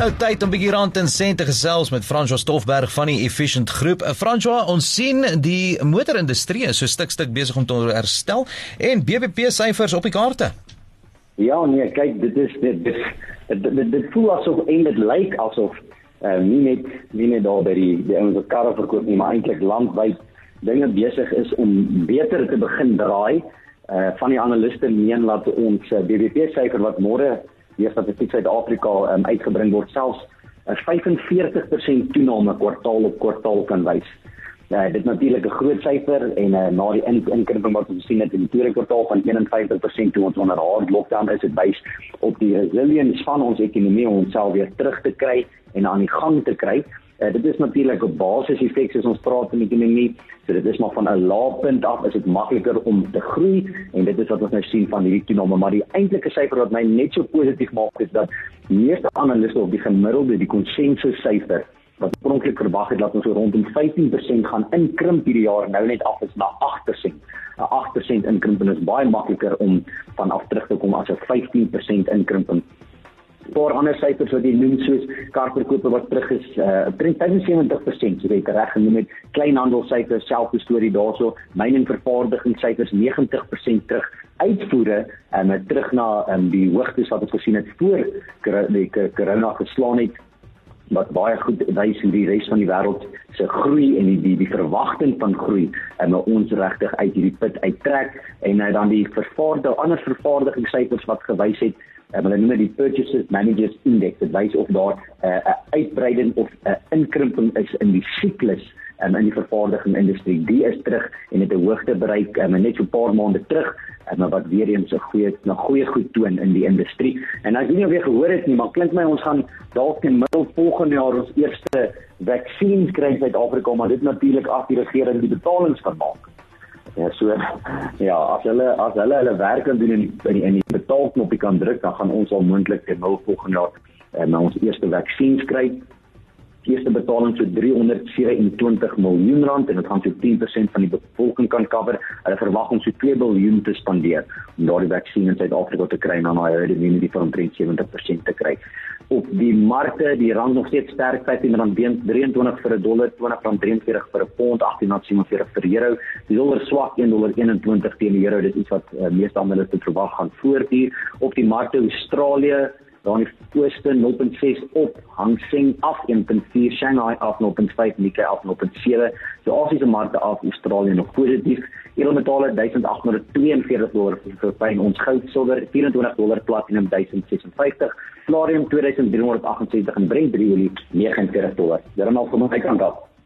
Nou tyd om 'n bietjie rand en sente gesels met François Stoffberg van die Efficient Groep. Eh, François, ons sien die motorindustrie is so stuk stuk besig om te herstel en BBP syfers op die kaarte. Ja, nee, kyk, dit is dit dit dit, dit, dit voel asof en dit lyk asof uh, nie net nie net daar by die die wat karre verkoop nie, maar eintlik landwyd dinge besig is om beter te begin draai. Uh van die analiste meen dat ons uh, BBP syfer wat môre deur Statistiek Suid-Afrika um, uitgebring word selfs 'n 45% toename kwartaal op kwartaal kan wys. Ja, dit is natuurlik 'n groot syfer en uh, na die in inkrimping wat ons sien het in die tweede kwartaal van 51% toe ons onder hard lockdown is, dit wys op die resilience van ons ekonomie om onsself weer terug te kry en aan die gang te kry. Uh, dit is natuurlik 'n basiese effek as ons praat in die ekonomie. So dit is maar van 'n lae punt af is dit makliker om te groei en dit is wat ons nou sien van hierdie toename, maar die eintlike syfer wat my net so positief maak is dat meeste analiste op die gemiddelde die konsensus syfer wat oorspronklik verwag het dat ons so rondom 15% gaan inkrimp hierdie jaar nou net af is na 8%. 'n 8% inkrimping is baie makliker om van af terug te kom as 'n 15% inkrimping paar ander syfers wat jy noem soos karverkope wat terug is uh 73% so jy het reg genoem met kleinhandelsyfers selfde storie daarso myning vervaardiging syfers 90% terug. Uitvoere en um, terug na um, die hoogtes wat ons gesien het voor die corona geslaan het wat baie goed wys hoe die res van die wêreld se groei en die die, die verwagting van groei en um, ons regtig uit hierdie put uittrek. En dan die vervaardigde ander vervaardigingssyfers wat gewys het um, hulle noem dit die purchases managers index. Dit wys of daar 'n uh, uitbreiding of 'n uh, inkrimping is in die siklus um, in die vervaardiging industrie die is terug en het 'n hoogte bereik um, net so 'n paar maande terug um, wat weer eens 'n goeie 'n goeie goed toon in die industrie. En as jy nie weer gehoor het nie maar klink my ons gaan dalk in middel volgende jaar ons eerste vaksines kry in Suid-Afrika maar dit natuurlik af die regering die betalings kan maak. Ja, so ja, as hulle as hulle hulle werk kan doen in die, in die betaalknopie kan druk, dan gaan ons al moontlik ten nul volgende jaar en uh, ons eerste vaksines kry. Die eerste betaling so 327 miljoen rand en dit gaan so 10% van die bevolking kan cover. Hulle verwag om so 2 miljard te spandeer om daardie vaksines in Suid-Afrika te kry en dan daai herde immunity van 70% te markte, die rand nog steeds sterk, R15.23 vir 'n dollar, R20.43 vir 'n pond, R18.47 vir euro. Die dollar swak $1.21 teen die euro. Dit is wat uh, meeste analiste verwag gaan voortduur. Op die markte Australië daar die ooste 0.6 op, Hang Seng af 1.4, Shanghai af 0.5, Nikkei af 0.7. So Asiëse markte af, Australië nog positief. Edelmetale 1842 dollar vir fyn ons goud, silwer 24 dollar, platinum 1056, palladium 2368 en Brent 3 olie 49 dollar. Dit is al van my kant af.